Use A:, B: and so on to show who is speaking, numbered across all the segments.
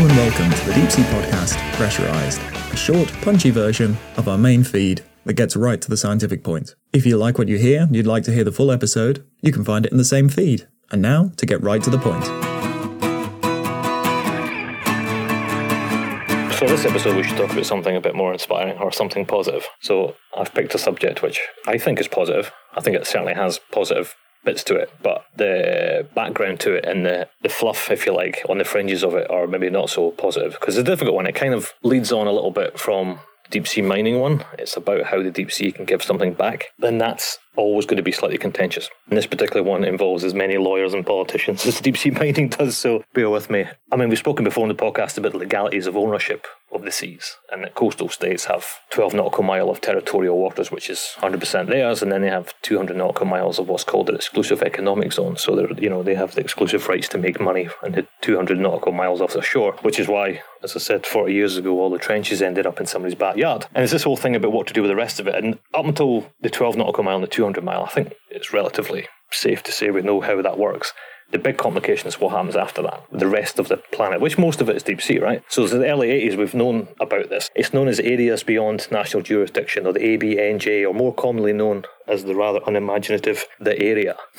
A: and welcome to the Deep Sea Podcast Pressurized, a short, punchy version of our main feed that gets right to the scientific point. If you like what you hear and you'd like to hear the full episode, you can find it in the same feed. And now, to get right to the point.
B: So this episode we should talk about something a bit more inspiring or something positive. So I've picked a subject which I think is positive. I think it certainly has positive bits to it, but the background to it and the, the fluff, if you like, on the fringes of it are maybe not so positive. Because the difficult one. It kind of leads on a little bit from deep sea mining one. It's about how the deep sea can give something back. Then that's always going to be slightly contentious. And this particular one involves as many lawyers and politicians as deep sea mining does, so bear with me. I mean, we've spoken before in the podcast about the legalities of ownership of the seas, and that coastal states have 12 nautical mile of territorial waters, which is 100% theirs, and then they have 200 nautical miles of what's called an exclusive economic zone. So they're, you know, they have the exclusive rights to make money in the 200 nautical miles off the shore, which is why, as I said 40 years ago, all the trenches ended up in somebody's backyard. And it's this whole thing about what to do with the rest of it. And up until the 12 nautical mile and the 200 mile, I think it's relatively safe to say we know how that works. The big complication is what happens after that, the rest of the planet, which most of it is deep sea, right? So since the early 80s, we've known about this. It's known as areas beyond national jurisdiction, or the ABNJ, or more commonly known as the rather unimaginative the area.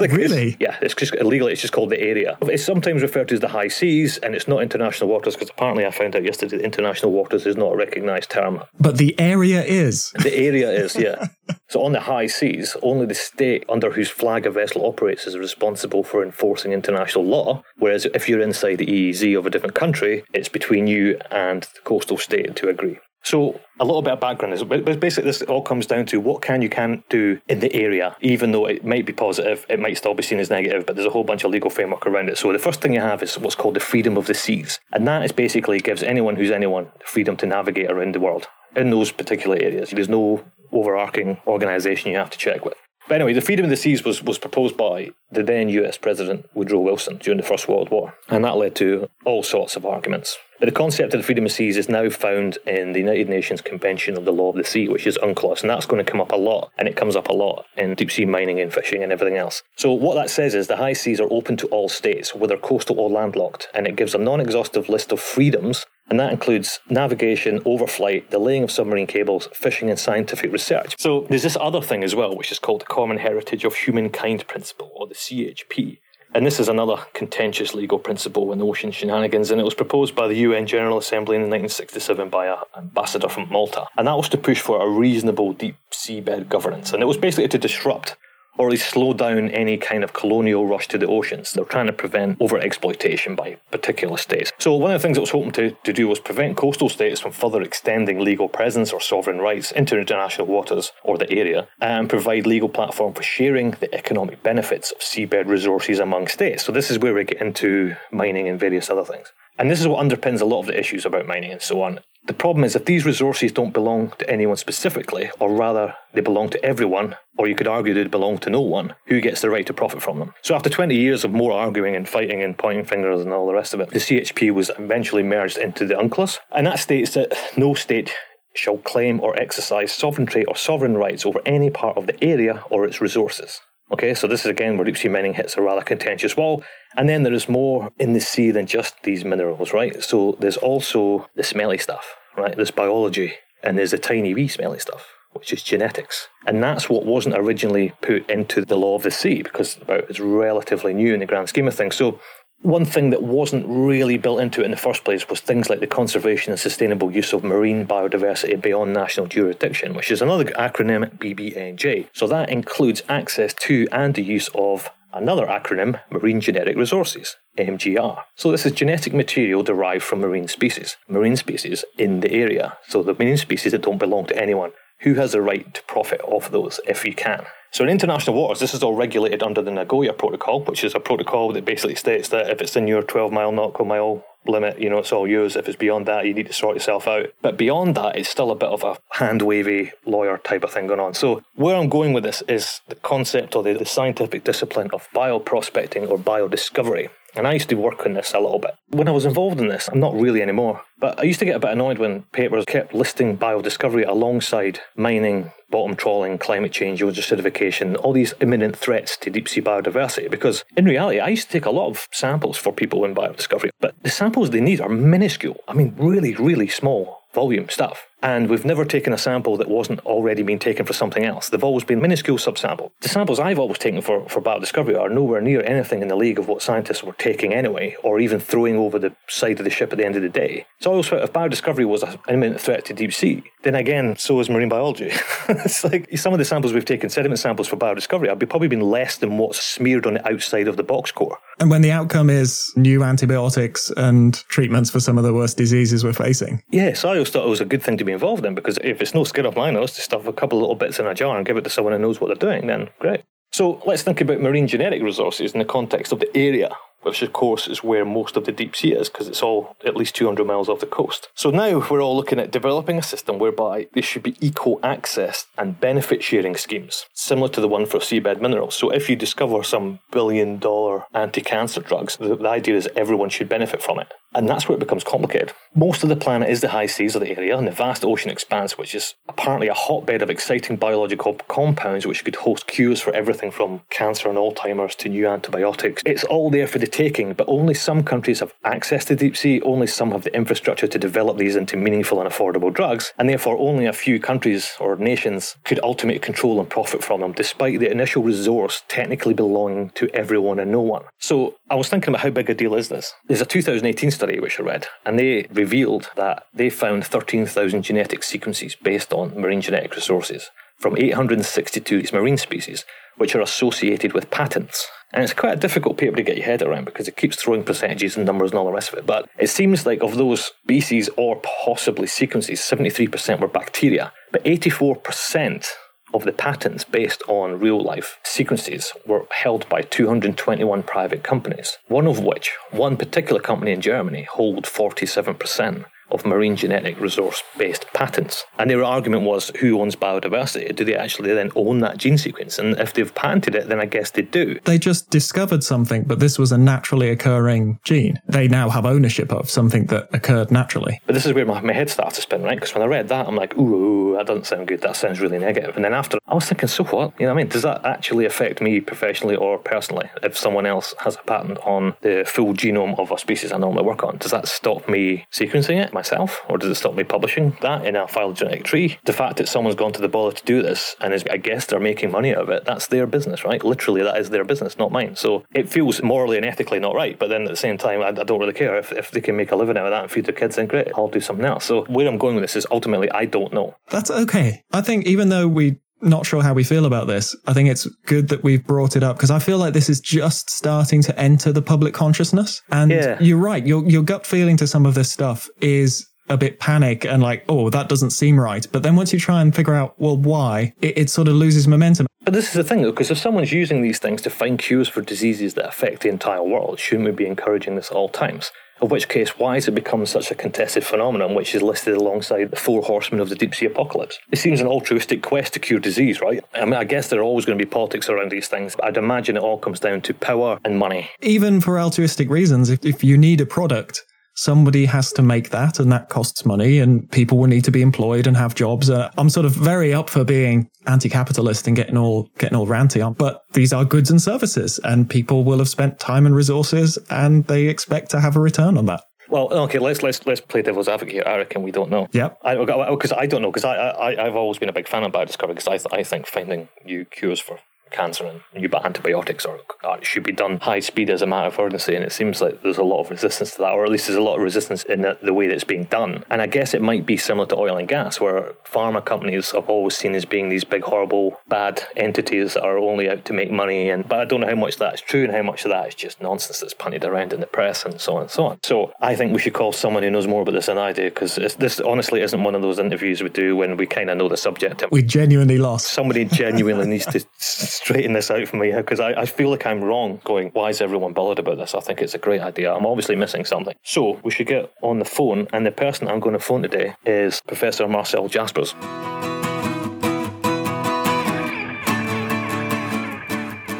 A: like, really?
B: It's, yeah, it's just illegally. It's just called the area. It's sometimes referred to as the high seas, and it's not international waters because apparently I found out yesterday that international waters is not a recognised term.
A: But the area is.
B: The area is, yeah. so on the high seas, only the state under whose flag a vessel operates is responsible for enforcing international law. Whereas if you're inside the EEZ of a different country, it's between you and the coastal state to agree. So a little bit of background is basically this all comes down to what can you can't do in the area, even though it might be positive, it might still be seen as negative, but there's a whole bunch of legal framework around it. So the first thing you have is what's called the freedom of the seas, and that is basically gives anyone who's anyone freedom to navigate around the world in those particular areas. There's no overarching organisation you have to check with. But anyway, the freedom of the seas was, was proposed by the then US President Woodrow Wilson during the First World War, and that led to all sorts of arguments. But the concept of the freedom of seas is now found in the United Nations Convention of the Law of the Sea, which is UNCLOS, and that's going to come up a lot, and it comes up a lot in deep sea mining and fishing and everything else. So what that says is the high seas are open to all states, whether coastal or landlocked, and it gives a non-exhaustive list of freedoms and that includes navigation, overflight, the laying of submarine cables, fishing, and scientific research. So there's this other thing as well, which is called the Common Heritage of Humankind Principle, or the CHP. And this is another contentious legal principle in the ocean shenanigans, and it was proposed by the UN General Assembly in 1967 by an ambassador from Malta. And that was to push for a reasonable deep seabed governance. And it was basically to disrupt or at least slow down any kind of colonial rush to the oceans. They're trying to prevent over exploitation by particular states. So, one of the things it was hoping to, to do was prevent coastal states from further extending legal presence or sovereign rights into international waters or the area and provide legal platform for sharing the economic benefits of seabed resources among states. So, this is where we get into mining and various other things. And this is what underpins a lot of the issues about mining and so on. The problem is if these resources don't belong to anyone specifically, or rather they belong to everyone, or you could argue they belong to no one, who gets the right to profit from them? So after 20 years of more arguing and fighting and pointing fingers and all the rest of it, the CHP was eventually merged into the UNCLOS, and that states that no state shall claim or exercise sovereignty or sovereign rights over any part of the area or its resources. Okay, so this is again where deep sea mining hits a rather contentious wall. And then there is more in the sea than just these minerals, right? So there's also the smelly stuff, right? There's biology, and there's the tiny wee smelly stuff, which is genetics. And that's what wasn't originally put into the law of the sea because it's relatively new in the grand scheme of things. So one thing that wasn't really built into it in the first place was things like the conservation and sustainable use of marine biodiversity beyond national jurisdiction, which is another acronym BBNJ. So that includes access to and the use of another acronym, Marine Genetic Resources, MGR. So this is genetic material derived from marine species, marine species in the area. So the marine species that don't belong to anyone. Who has the right to profit off those if you can? So in international waters, this is all regulated under the Nagoya Protocol, which is a protocol that basically states that if it's in your 12 mile nautical mile limit, you know, it's all yours. If it's beyond that, you need to sort yourself out. But beyond that, it's still a bit of a hand wavy lawyer type of thing going on. So where I'm going with this is the concept or the, the scientific discipline of bioprospecting or biodiscovery. And I used to work on this a little bit. When I was involved in this, I'm not really anymore, but I used to get a bit annoyed when papers kept listing biodiscovery alongside mining, bottom trawling, climate change, ocean acidification, all these imminent threats to deep sea biodiversity. Because in reality, I used to take a lot of samples for people in biodiscovery, but the samples they need are minuscule. I mean, really, really small volume stuff. And we've never taken a sample that wasn't already being taken for something else. They've always been minuscule subsample. The samples I've always taken for, for biodiscovery are nowhere near anything in the league of what scientists were taking anyway, or even throwing over the side of the ship at the end of the day. So I always thought if biodiscovery was an imminent threat to deep sea, then again, so is marine biology. it's like some of the samples we've taken, sediment samples for biodiscovery, have probably been less than what's smeared on the outside of the box core.
A: And when the outcome is new antibiotics and treatments for some of the worst diseases we're facing.
B: Yes, I always thought it was a good thing to be involved in because if it's no skin off my nose to stuff a couple little bits in a jar and give it to someone who knows what they're doing, then great. So let's think about marine genetic resources in the context of the area which of course is where most of the deep sea is because it's all at least 200 miles off the coast. So now we're all looking at developing a system whereby there should be equal access and benefit sharing schemes, similar to the one for seabed minerals. So if you discover some billion dollar anti cancer drugs, the, the idea is everyone should benefit from it. And that's where it becomes complicated. Most of the planet is the high seas of the area and the vast ocean expanse, which is apparently a hotbed of exciting biological compounds which could host cures for everything from cancer and Alzheimer's to new antibiotics. It's all there for the taking, but only some countries have access to deep sea, only some have the infrastructure to develop these into meaningful and affordable drugs, and therefore only a few countries or nations could ultimately control and profit from them, despite the initial resource technically belonging to everyone and no one. So I was thinking about how big a deal is this? There's a 2018 study which I read, and they revealed that they found 13,000 genetic sequences based on marine genetic resources from 862 marine species, which are associated with patents. And it's quite a difficult paper to get your head around because it keeps throwing percentages and numbers and all the rest of it. But it seems like of those species or possibly sequences, 73% were bacteria, but 84% of the patents based on real life sequences were held by 221 private companies, one of which, one particular company in Germany, hold 47% of marine genetic resource based patents. And their argument was who owns biodiversity? Do they actually then own that gene sequence? And if they've patented it, then I guess they do.
A: They just discovered something, but this was a naturally occurring gene. They now have ownership of something that occurred naturally.
B: But this is where my, my head started to spin, right? Because when I read that, I'm like, ooh, that doesn't sound good. That sounds really negative. And then after, I was thinking, so what? You know what I mean? Does that actually affect me professionally or personally? If someone else has a patent on the full genome of a species I normally work on, does that stop me sequencing it? Myself, or does it stop me publishing that in a phylogenetic tree? The fact that someone's gone to the bother to do this and is, I guess they're making money out of it, that's their business, right? Literally, that is their business, not mine. So it feels morally and ethically not right, but then at the same time, I, I don't really care. If, if they can make a living out of that and feed their kids, then great, I'll do something else. So where I'm going with this is ultimately, I don't know.
A: That's okay. I think even though we not sure how we feel about this. I think it's good that we've brought it up because I feel like this is just starting to enter the public consciousness. And yeah. you're right. Your, your gut feeling to some of this stuff is a bit panic and like, oh, that doesn't seem right. But then once you try and figure out, well, why, it, it sort of loses momentum.
B: But this is the thing, though, because if someone's using these things to find cures for diseases that affect the entire world, shouldn't we be encouraging this at all times? In which case, why has it become such a contested phenomenon which is listed alongside the four horsemen of the deep sea apocalypse? It seems an altruistic quest to cure disease, right? I mean, I guess there are always going to be politics around these things, but I'd imagine it all comes down to power and money.
A: Even for altruistic reasons, if, if you need a product, somebody has to make that and that costs money and people will need to be employed and have jobs. Uh, I'm sort of very up for being anti-capitalist and getting all, getting all ranty on, but these are goods and services and people will have spent time and resources and they expect to have a return on that.
B: Well, okay, let's let's let's play devil's advocate here. I reckon we don't know.
A: Yep.
B: Because I, I, don't know because I, I I've always been a big fan of biodiscovery because I th- I think finding new cures for cancer and new antibiotics or it should be done high speed as a matter of urgency. And it seems like there's a lot of resistance to that, or at least there's a lot of resistance in the, the way that it's being done. And I guess it might be similar to oil and gas, where pharma companies are always seen as being these big, horrible, bad entities that are only out to make money. And but I don't know how much that's true and how much of that is just nonsense that's punted around in the press and so on and so on. So I think we should call someone who knows more about this than I do, because this honestly isn't one of those interviews we do when we kind of know the subject.
A: We genuinely lost.
B: Somebody genuinely needs to straighten this out for me because I, I feel like I'm wrong going, why is everyone bothered about this? I think it's a great idea. I'm obviously missing something. So we should get on the phone, and the person I'm going to phone today is Professor Marcel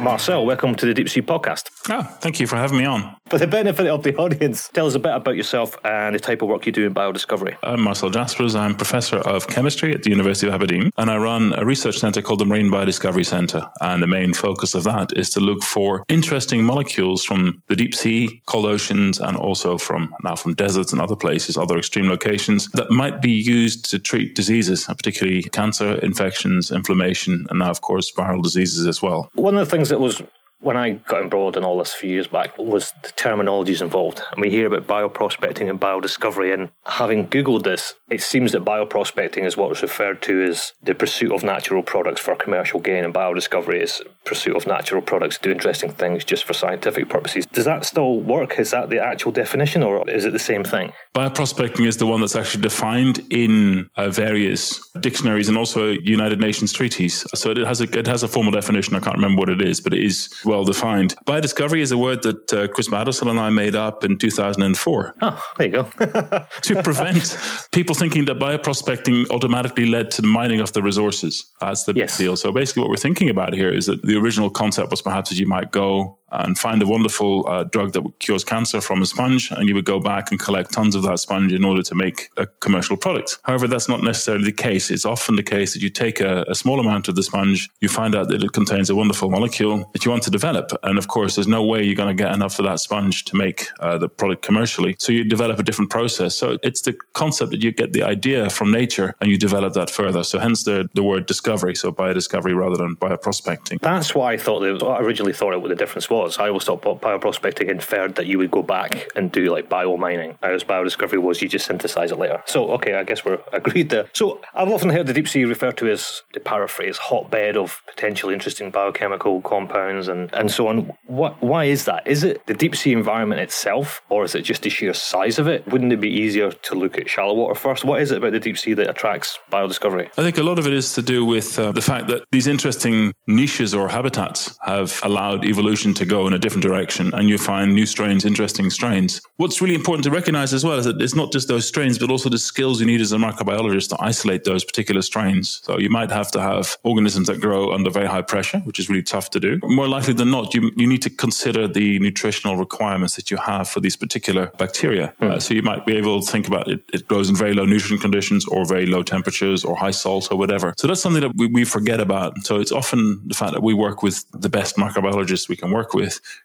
B: Marcel, welcome to the Deep Sea Podcast.
C: Oh, thank you for having me on.
B: For the benefit of the audience, tell us a bit about yourself and the type of work you do in biodiscovery.
C: I'm Marcel Jaspars. I'm professor of chemistry at the University of Aberdeen, and I run a research centre called the Marine Biodiscovery Centre. And the main focus of that is to look for interesting molecules from the deep sea, cold oceans, and also from now from deserts and other places, other extreme locations that might be used to treat diseases, particularly cancer, infections, inflammation, and now, of course, viral diseases as well.
B: One of the things that was when I got involved in all this a few years back was the terminologies involved. And we hear about bioprospecting and biodiscovery. And having Googled this, it seems that bioprospecting is what is referred to as the pursuit of natural products for commercial gain, and biodiscovery is pursuit of natural products to do interesting things just for scientific purposes. Does that still work? Is that the actual definition, or is it the same thing?
C: Bioprospecting is the one that's actually defined in uh, various dictionaries and also United Nations treaties. So it has a it has a formal definition. I can't remember what it is, but it is well defined. Biodiscovery is a word that uh, Chris Battershill and I made up in 2004.
B: Oh, there you go.
C: to prevent people thinking that bioprospecting automatically led to the mining of the resources. That's the
B: Yes.
C: big deal. So basically, what we're thinking about here is that the original concept was perhaps that you might go and find a wonderful uh, drug that cures cancer from a sponge, and you would go back and collect tons of that sponge in order to make a commercial product. However, that's not necessarily the case. It's often the case that you take a, a small amount of the sponge, you find out that it contains a wonderful molecule that you want to develop, and of course, there's no way you're going to get enough of that sponge to make uh, the product commercially. So you develop a different process. So it's the concept that you get the idea from nature and you develop that further. So hence the the word discovery. So biodiscovery rather than bioprospecting.
B: That's why I thought I originally thought it what the difference was. I always thought bio- prospecting inferred that you would go back and do like biomining, whereas biodiscovery was you just synthesize it later. So okay, I guess we're agreed there. So I've often heard the deep sea referred to as the paraphrase hotbed of potentially interesting biochemical compounds and, and so on. What why is that? Is it the deep sea environment itself, or is it just the sheer size of it? Wouldn't it be easier to look at shallow water first? What is it about the deep sea that attracts bio discovery?
C: I think a lot of it is to do with uh, the fact that these interesting niches or habitats have allowed evolution to go in a different direction, and you find new strains, interesting strains. What's really important to recognize as well is that it's not just those strains, but also the skills you need as a microbiologist to isolate those particular strains. So you might have to have organisms that grow under very high pressure, which is really tough to do. More likely than not, you, you need to consider the nutritional requirements that you have for these particular bacteria. Uh, so you might be able to think about it, it grows in very low nutrient conditions or very low temperatures or high salt or whatever. So that's something that we, we forget about. So it's often the fact that we work with the best microbiologists we can work with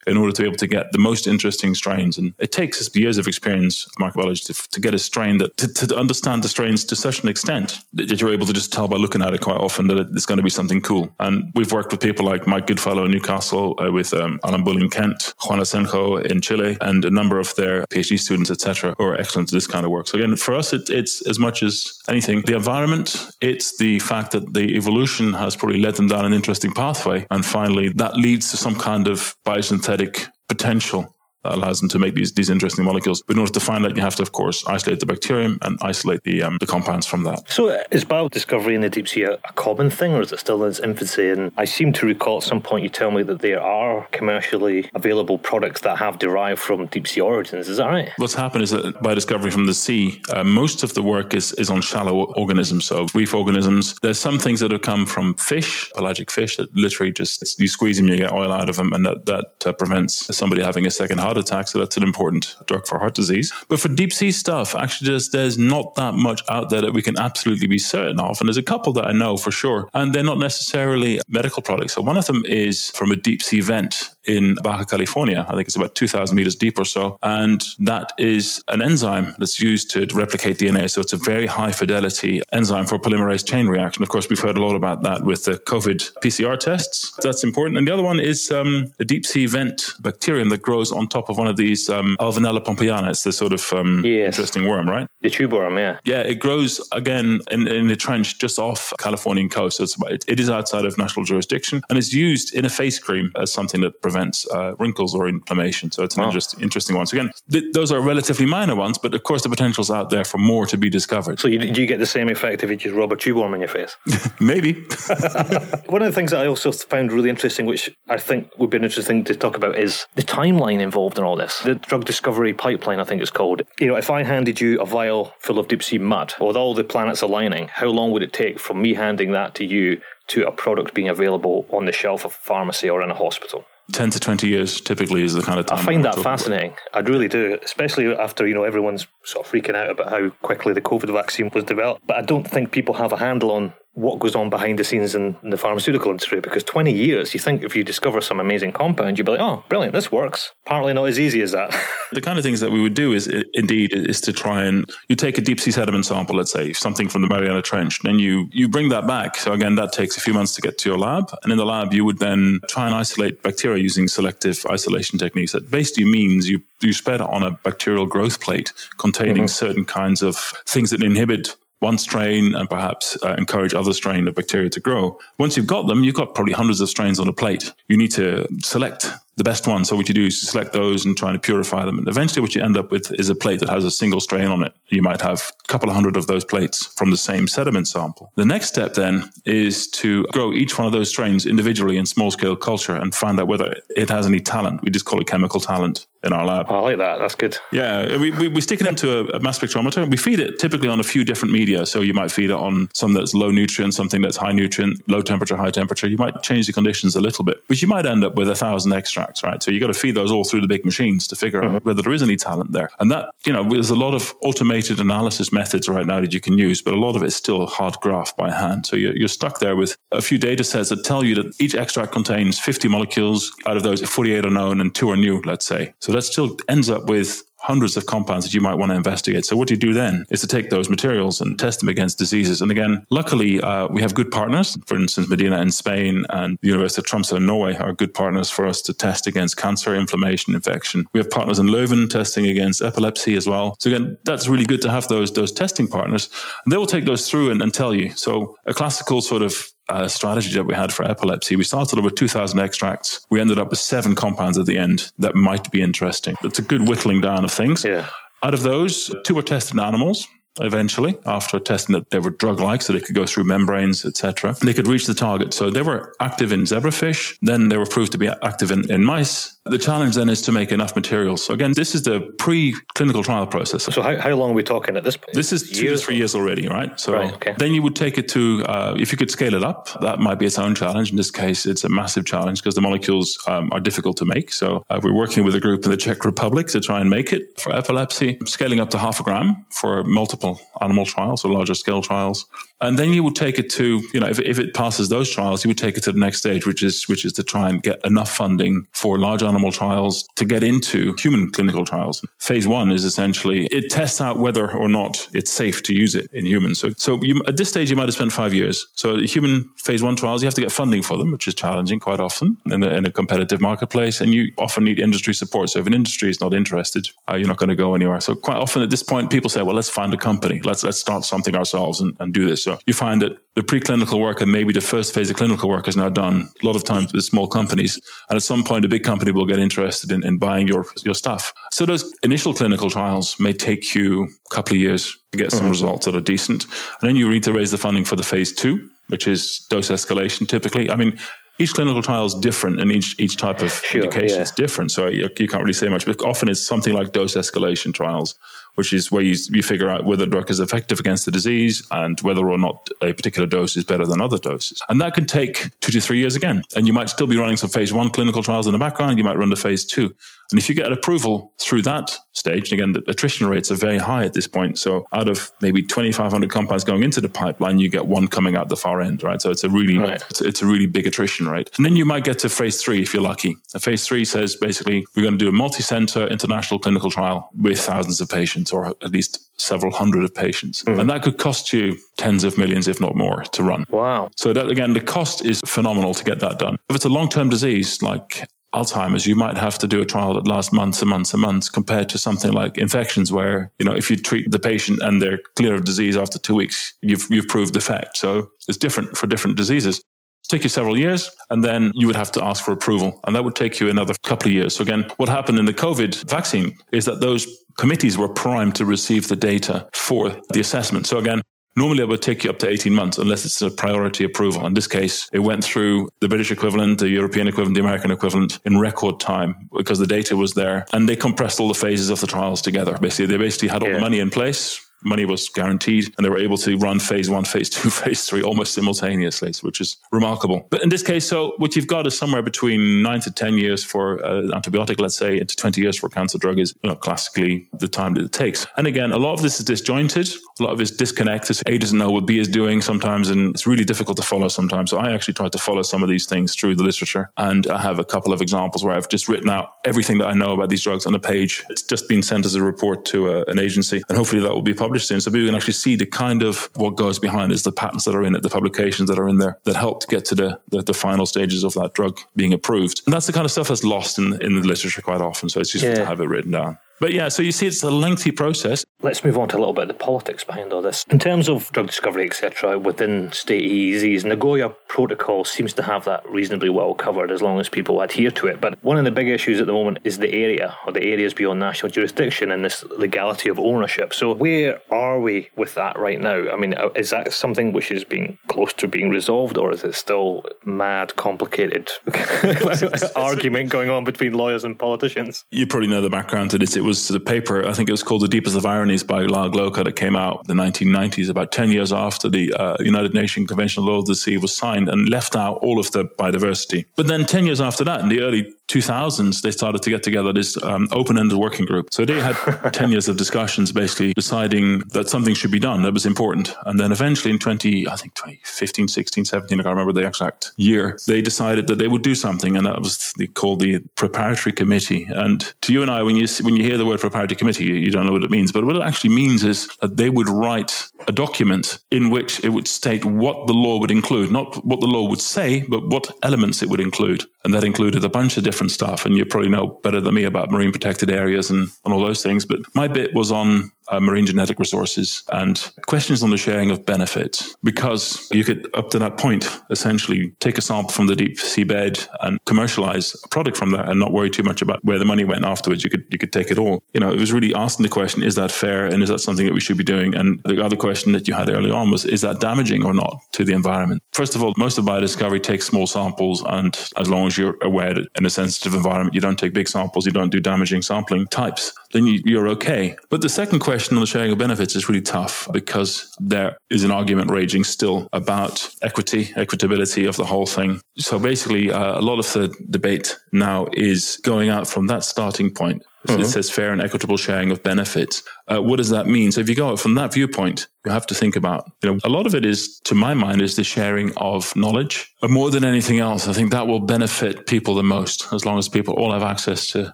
C: in order to be able to get the most interesting strains. And it takes us years of experience microbiology to, to get a strain that to, to understand the strains to such an extent that you're able to just tell by looking at it quite often that it's going to be something cool. And we've worked with people like Mike Goodfellow in Newcastle, uh, with um, Alan Bull in Kent, Juan Asenjo in Chile, and a number of their PhD students, etc., who are excellent at this kind of work. So again, for us, it, it's as much as anything the environment. It's the fact that the evolution has probably led them down an interesting pathway, and finally, that leads to some kind of biosynthetic potential that allows them to make these these interesting molecules. But in order to find that, you have to, of course, isolate the bacterium and isolate the um, the compounds from that.
B: So, is biodiscovery in the deep sea a, a common thing, or is it still in its infancy? And I seem to recall at some point you tell me that there are commercially available products that have derived from deep sea origins. Is that right?
C: What's happened is that biodiscovery from the sea, uh, most of the work is, is on shallow organisms, so reef organisms. There's some things that have come from fish, pelagic fish, that literally just you squeeze them, you get oil out of them, and that, that uh, prevents somebody having a second heart attack. So that's an important drug for heart disease. But for deep sea stuff, actually, there's, there's not that much out there that we can absolutely be certain of. And there's a couple that I know for sure, and they're not necessarily medical products. So one of them is from a deep sea vent in Baja California. I think it's about 2,000 meters deep or so. And that is an enzyme that's used to replicate DNA. So it's a very high fidelity enzyme for polymerase chain reaction. Of course, we've heard a lot about that with the COVID PCR tests. That's important. And the other one is um, a deep sea vent bacterium that grows on top of one of these um, Alvinella pompejana. It's the sort of um,
B: Yes.
C: interesting worm, right?
B: The tube worm, yeah.
C: Yeah, it grows again in, in the trench just off Californian coast. So it's, it, it is outside of national jurisdiction and it's used in a face cream as something that prevents uh, wrinkles or inflammation. So it's an interest, interesting one. So again, th- those are relatively minor ones, but of course the potential's out there for more to be discovered.
B: So, you, do you get the same effect if you just rub a tube worm in your face?
C: Maybe.
B: One of the things that I also found really interesting, which I think would be an interesting thing to talk about, is the timeline involved involved in all this. The drug discovery pipeline, I think it's called. You know, if I handed you a vial full of deep sea mud with all the planets aligning, how long would it take from me handing that to you to a product being available on the shelf of a pharmacy or in a hospital?
C: 10 to 20 years typically is the kind of time.
B: I find that fascinating. About. I really do, especially after, you know, everyone's sort of freaking out about how quickly the COVID vaccine was developed. But I don't think people have a handle on what goes on behind the scenes in, in, the pharmaceutical industry because 20 years, you think if you discover some amazing compound, you'd be like, oh, brilliant, this works. Apparently not as easy as that.
C: the kind of things that we would do is indeed is to try and you take a deep sea sediment sample, let's say something from the Mariana Trench, then you, you bring that back. So again, that takes a few months to get to your lab. And in the lab, you would then try and isolate bacteria using selective isolation techniques. That basically means you, you spread it on a bacterial growth plate containing mm-hmm. certain kinds of things that inhibit one strain and perhaps uh, encourage other strain of bacteria to grow. Once you've got them, you've got probably hundreds of strains on a plate. You need to select the best ones. So what you do is you select those and try to purify them. And eventually what you end up with is a plate that has a single strain on it. You might have a couple of hundred of those plates from the same sediment sample. The next step then is to grow each one of those strains individually in small scale culture and find out whether it has any talent. We just call it chemical talent in our lab.
B: I like that. That's good.
C: Yeah, we, we, we stick it into a, a, mass spectrometer. We feed it typically on a few different media. So you might feed it on some that's low nutrient, something that's high nutrient, low temperature, high temperature. You might change the conditions a little bit, but you might end up with a thousand extracts, right? So you got to feed those all through the big machines to figure mm-hmm. out whether there is any talent there. And that, you know, there's a lot of automated analysis methods right now that you can use, but a lot of it's still hard graph by hand. So you're, you're stuck there with a few data sets that tell you that each extract contains 50 molecules. Out of those, 48 are known and two are new, let's say. So that still ends up with hundreds of compounds that you might want to investigate. So what do you do then is to take those materials and test them against diseases. And again, luckily, uh, we have good partners. For instance, Medina in Spain and the University of Tromsø in Norway are good partners for us to test against cancer, inflammation, infection. We have partners in Leuven testing against epilepsy as well. So again, that's really good to have those those testing partners. And they will take those through and, and tell you. So a classical sort of uh, strategy that we had for epilepsy. We started with 2,000 extracts. We ended up with seven compounds at the end that might be interesting. It's a good whittling down of things.
B: Yeah.
C: Out of those, two were tested in animals eventually after testing that they were drug-like so they could go through membranes etc they could reach the target so they were active in zebrafish then they were proved to be active in, in mice the challenge then is to make enough materials. So again, this is the pre-clinical trial process.
B: So how, how long are we talking at this point?
C: This is two years to three years already, right? So
B: right, okay.
C: then you would take it to, uh, if you could scale it up, that might be its own challenge. In this case, it's a massive challenge because the molecules um, are difficult to make. So uh, we're working with a group in the Czech Republic to try and make it for epilepsy, scaling up to half a gram for multiple animal trials or larger scale trials. And then you would take it to, you know, if, if it passes those trials, you would take it to the next stage, which is, which is to try and get enough funding for large animal trials to get into human clinical trials. Phase one is essentially it tests out whether or not it's safe to use it in humans. So, so you, at this stage, you might have spent five years. So human phase one trials, you have to get funding for them, which is challenging quite often in a, in a competitive marketplace. And you often need industry support. So if an industry is not interested, uh, you're not going to go anywhere. So quite often at this point, people say, well, let's find a company. Let's, let's start something ourselves and, and do this. So you find that the preclinical work and maybe the first phase of clinical work is now done a lot of times with small companies. And at some point, a big company will get interested in, in buying your, your stuff. So those initial clinical trials may take you a couple of years to get some mm-hmm. results that are decent. And then you need to raise the funding for the phase two, which is dose escalation typically. I mean, each clinical trial is different and each each type of sure, indication yeah. is different. So you, you, can't really say much, but often it's something like dose escalation trials which is where you, you figure out whether the drug is effective against the disease and whether or not a particular dose is better than other doses. And that can take two to three years again. And you might still be running some phase one clinical trials in the background. You might run the phase two. And if you get an approval through that stage, again, the attrition rates are very high at this point. So out of maybe 2,500 compounds going into the pipeline, you get one coming out the far end, right? So it's a really, right. it's, it's, a, really big attrition rate. And then you might get to phase three if you're lucky. And phase three says basically we're going to do a multi-center international clinical trial with thousands of patients or at least several hundred of patients. Mm. And that could cost you tens of millions, if not more, to run.
B: Wow.
C: So that again, the cost is phenomenal to get that done. If it's a long-term disease like Alzheimer's, you might have to do a trial that lasts months and months and months compared to something like infections where, you know, if you treat the patient and they're clear of disease after two weeks, you've, you've proved effect. So it's different for different diseases. Take you several years, and then you would have to ask for approval. And that would take you another couple of years. So again, what happened in the COVID vaccine is that those committees were primed to receive the data for the assessment. So again, Normally, it would take you up to 18 months unless it's a priority approval. In this case, it went through the British equivalent, the European equivalent, the American equivalent in record time because the data was there and they compressed all the phases of the trials together. Basically, they basically had all yeah. the money in place money was guaranteed and they were able to run phase one, phase two, phase three almost simultaneously, which is remarkable. But in this case, so what you've got is somewhere between nine to 10 years for an antibiotic, let's say, into 20 years for cancer drug is you know, classically the time that it takes. And again, a lot of this is disjointed. A lot of it is disconnected. A doesn't know what B is doing sometimes, and it's really difficult to follow sometimes. So I actually tried to follow some of these things through the literature. And I have a couple of examples where I've just written out everything that I know about these drugs on a page. It's just been sent as a report to a, an agency, and hopefully that will be published published soon. So we can actually see the kind of what goes behind is the patents that are in it, the publications that are in there that help to get to the, the, the final stages of that drug being approved. And that's the kind of stuff that's lost in, in the literature quite often. So it's useful yeah. to have it written down. But yeah, so you see, it's a lengthy process.
B: Let's move on to a little bit of the politics behind all this. In terms of drug discovery, etc., within state EEZs, Nagoya Protocol seems to have that reasonably well covered as long as people adhere to it. But one of the big issues at the moment is the area or the areas beyond national jurisdiction and this legality of ownership. So where are we with that right now? I mean, uh, is that something which is being close to being resolved, or is it still mad, complicated argument going on between lawyers and politicians?
C: You probably know the background to this. It was the paper, I think it was called The Deepest of Ironies by Lyle Glowka that came out in the 1990s, about 10 years after the uh, United Nations Convention on the Law of the Sea was signed and left out all of the biodiversity. But then 10 years after that, in the early 2000s, they started to get together this um, open-ended working group. So they had 10 years of discussions, basically deciding that something should be done that was important. And then eventually in 20, I think 2015, 16, 17, I can't remember the exact year, they decided that they would do something. And that was called the Preparatory Committee. And to you and I, when you, when you hear the word preparatory committee, you don't know what it means. But what it actually means is that they would write a document in which it would state what the law would include, not what the law would say, but what elements it would include. And that included a bunch of different stuff. And you probably know better than me about marine protected areas and, and all those things. But my bit was on uh, marine genetic resources and questions on the sharing of benefits because you could up to that point essentially take a sample from the deep sea bed and commercialize a product from that and not worry too much about where the money went afterwards. You could you could take it all. You know it was really asking the question is that fair and is that something that we should be doing? And the other question that you had early on was is that damaging or not to the environment? First of all most of biodiscovery takes small samples and as long as you're aware that in a sensitive environment you don't take big samples you don't do damaging sampling types then you, you're okay. But the second question question on the sharing of benefits is really tough because there is an argument raging still about equity, equitability of the whole thing. So basically, uh, a lot of the debate now is going out from that starting point Mm-hmm. It says fair and equitable sharing of benefits. Uh, what does that mean? So if you go from that viewpoint, you have to think about, you know, a lot of it is, to my mind, is the sharing of knowledge. But more than anything else, I think that will benefit people the most, as long as people all have access to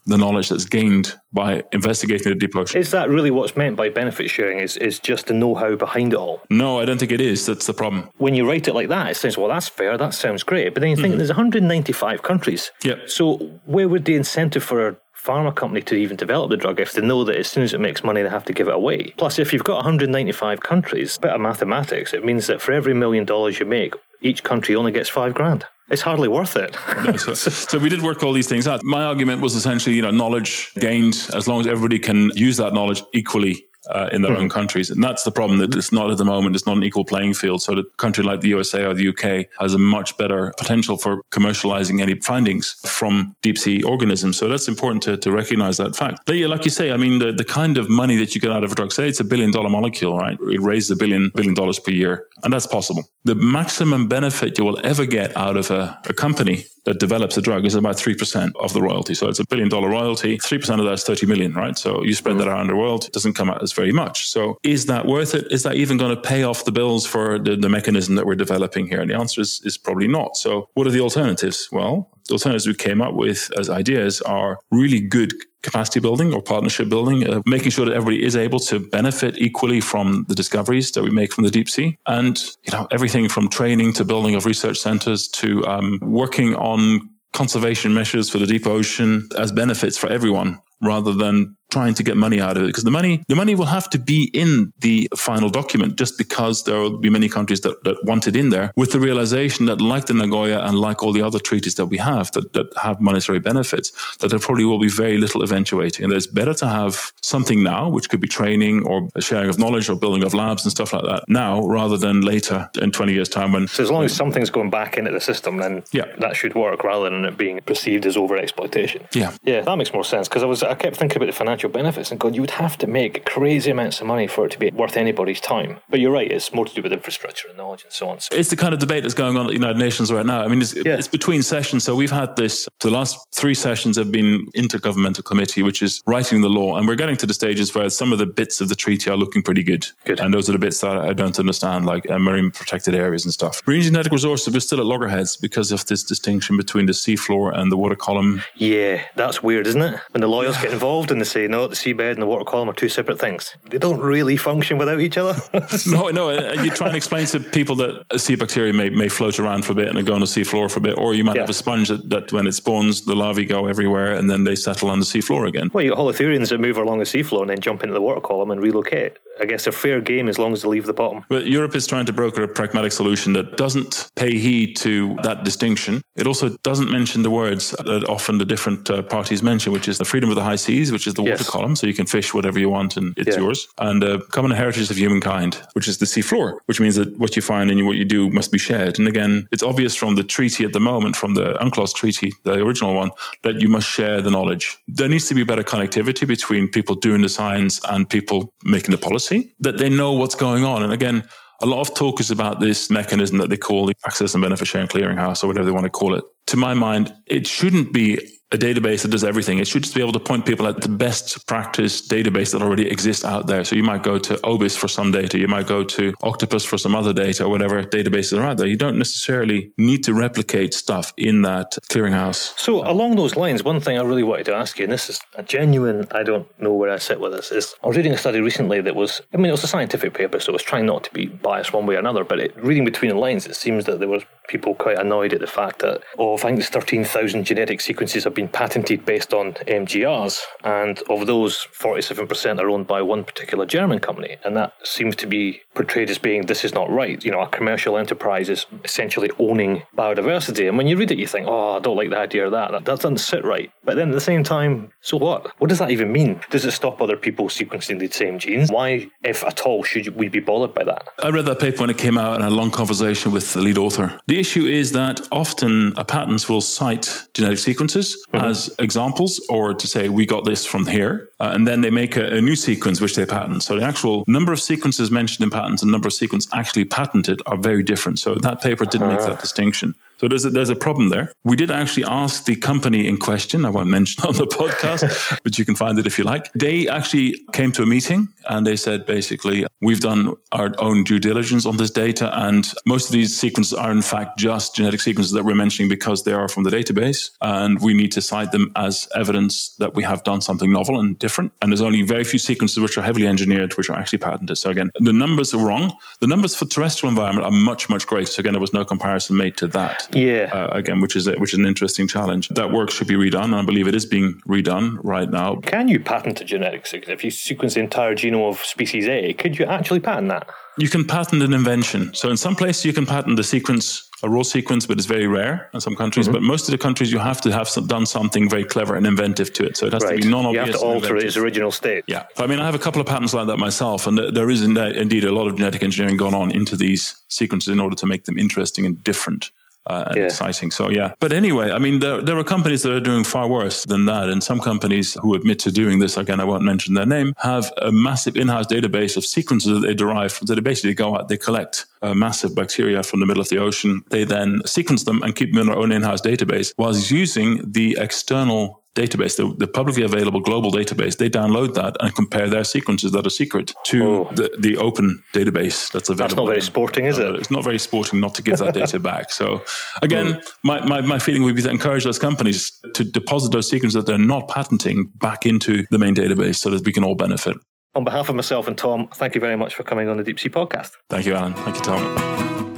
C: the knowledge that's gained by investigating the deep ocean.
B: Is that really what's meant by benefit sharing? Is is just the know-how behind it all?
C: No, I don't think it is. That's the problem.
B: When you write it like that, it says, well, that's fair. That sounds great. But then you think mm-hmm. there's 195 countries.
C: Yeah.
B: So where would the incentive for pharma company to even develop the drug if they know that as soon as it makes money, they have to give it away. Plus, if you've got 195 countries, bit of mathematics, it means that for every million dollars you make, each country only gets five grand. It's hardly worth it.
C: no, so, so, we did work all these things out. My argument was essentially, you know, knowledge gained as long as everybody can use that knowledge equally uh, in their mm-hmm. own countries. And that's the problem that it's not at the moment. It's not an equal playing field. So a country like the USA or the UK has a much better potential for commercializing any findings from deep sea organisms. So that's important to, to recognize that fact. But yeah, like you say, I mean, the, the kind of money that you get out of a drug, say it's a billion dollar molecule, right? It raises a billion, billion dollars per year. And that's possible. The maximum benefit you will ever get out of a, a company that develops a drug is about 3% of the royalty. So it's a billion dollar royalty. 3% of that is 30 million, right? So you spread that mm-hmm. around the world, it doesn't come out as very much. So is that worth it? Is that even going to pay off the bills for the, the mechanism that we're developing here? And the answer is, is probably not. So what are the alternatives? Well, the alternatives we came up with as ideas are really good capacity building or partnership building, uh, making sure that everybody is able to benefit equally from the discoveries that we make from the deep sea, and you know everything from training to building of research centers to um, working on conservation measures for the deep ocean as benefits for everyone rather than trying to get money out of it because the money the money will have to be in the final document just because there will be many countries that, that want it in there with the realization that like the Nagoya and like all the other treaties that we have that, that have monetary benefits that there probably will be very little eventuating. And it's better to have something now which could be training or sharing of knowledge or building of labs and stuff like that now rather than later in 20 years time when
B: so as long as something's going back into the system then yeah. that should work rather than it being perceived as over exploitation
C: yeah.
B: Yeah that makes more sense because I was I kept thinking about the financial benefits. And God you would have to make crazy amounts of money for it to be worth anybody's time. But you're right it's more to do with infrastructure and knowledge and so on. So
C: it's the kind of debate that's going on at the United Nations right now. I mean it's, yeah. it's between sessions. So we've had this the last three sessions have been intergovernmental committee which is writing the law. And we're getting to the stages where some of the bits of the treaty are looking pretty good.
B: Good.
C: And those are the bits that I don't understand like uh, marine protected areas and stuff. Marine genetic resources we're still at loggerheads because of this distinction between the seafloor and the water column.
B: Yeah that's weird isn't it? When the lawyers get involved and they say no the seabed and the water column are two separate things. They don't really function without each other.
C: No no and you try and explain to people that a sea bacteria may, may float around for a bit and go on the seafloor for a bit or you might yeah. have a sponge that, that when it spawns the larvae go everywhere and then they settle on the seafloor again.
B: Well you got holothurians that move along the seafloor and then jump into the water column and relocate I guess they're fair game as long as they leave the bottom.
C: But Europe is trying to broker a pragmatic solution that doesn't pay heed to that distinction. It also doesn't mention the words that often the different uh, parties mention, which is the freedom of the high seas, which is the water yes. column, so you can fish whatever you want and it's yeah. yours, and uh, common heritage of humankind, which is the sea floor, which means that what you find and what you do must be shared. And again, it's obvious from the treaty at the moment, from the UNCLOS treaty, the original one, that you must share the knowledge. There needs to be better connectivity between people doing the science and people making the policy policy, that they know what's going on. And again, a lot of talk is about this mechanism that they call the access and benefit sharing clearinghouse or whatever they want to call it. To my mind, it shouldn't be a database that does everything. It should just be able to point people at the best practice database that already exists out there. So you might go to OBIS for some data, you might go to Octopus for some other data, or whatever databases are out there. You don't necessarily need to replicate stuff in that clearinghouse.
B: So along those lines, one thing I really wanted to ask you, and this is a genuine, I don't know where I sit with this, is I was reading a study recently that was, I mean, it was a scientific paper, so it was trying not to be biased one way or another, but it, reading between the lines, it seems that there was people quite annoyed at the fact that, oh, I think there's 13,000 genetic sequences have been patented based on MGRs, and of those, 47% are owned by one particular German company, and that seems to be portrayed as being this is not right. You know, a commercial enterprise is essentially owning biodiversity, and when you read it, you think, oh, I don't like the idea of that. That doesn't sit right. But then at the same time, so what? What does that even mean? Does it stop other people sequencing the same genes? Why, if at all, should we be bothered by that?
C: I read that paper when it came out and had a long conversation with the lead author. The issue is that often patents will cite genetic sequences mm-hmm. as examples or to say, we got this from here. Uh, and then they make a, a, new sequence which they patent. So the actual number of sequences mentioned in patents and number of sequences actually patented are very different. So that paper didn't uh-huh. make that distinction. So there's a, there's a problem there. We did actually ask the company in question. I won't mention on the podcast, but you can find it if you like. They actually came to a meeting and they said basically, we've done our own due diligence on this data. And most of these sequences are in fact just genetic sequences that we're mentioning because they are from the database. And we need to cite them as evidence that we have done something novel and different. And there's only very few sequences which are heavily engineered, which are actually patented. So again, the numbers are wrong. The numbers for terrestrial environment are much, much greater. So again, there was no comparison made to that.
B: Yeah.
C: Uh, again, which is a, which is an interesting challenge. That work should be redone, and I believe it is being redone right now.
B: Can you patent a genetic sequence? If you sequence the entire genome of species A, could you actually patent that?
C: You can patent an invention. So in some places you can patent the sequence, a raw sequence, but it's very rare in some countries. Mm-hmm. But most of the countries you have to have some, done something very clever and inventive to it. So it has right. to be non-obvious.
B: You have to alter its original state.
C: Yeah. I mean, I have a couple of patents like that myself, and there is indeed a lot of genetic engineering gone on into these sequences in order to make them interesting and different uh, and yeah. exciting. So yeah. But anyway, I mean, there, there are companies that are doing far worse than that. And some companies who admit to doing this, again, I won't mention their name, have a massive in-house database of sequences that they derive from. So they basically go out, they collect uh, massive bacteria from the middle of the ocean. They then sequence them and keep them in their own in-house database whilst using the external database, the, the, publicly available global database, they download that and compare their sequences that are secret to oh. the, the open database that's available.
B: That's not very sporting, is it?
C: It's not very sporting not to give that data back. So again, mm. my, my, my feeling would be to encourage those companies to deposit those sequences that they're not patenting back into the main database so that we can all benefit.
B: On behalf of myself and Thom, thank you very much for coming on the Deep Sea Podcast.
C: Thank you, Alan. Thank you, Thom.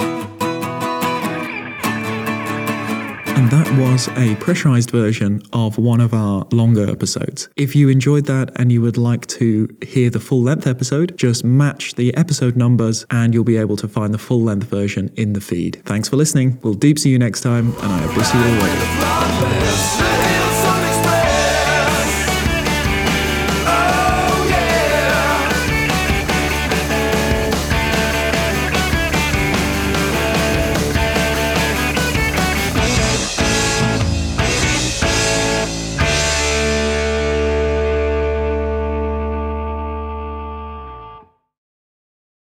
A: And that was a pressurized version of one of our longer episodes. If you enjoyed that and you would like to hear the full length episode, just match the episode numbers and you'll be able to find the full length version in the feed. Thanks for listening. We'll deep see you next time, and I hope to see you already.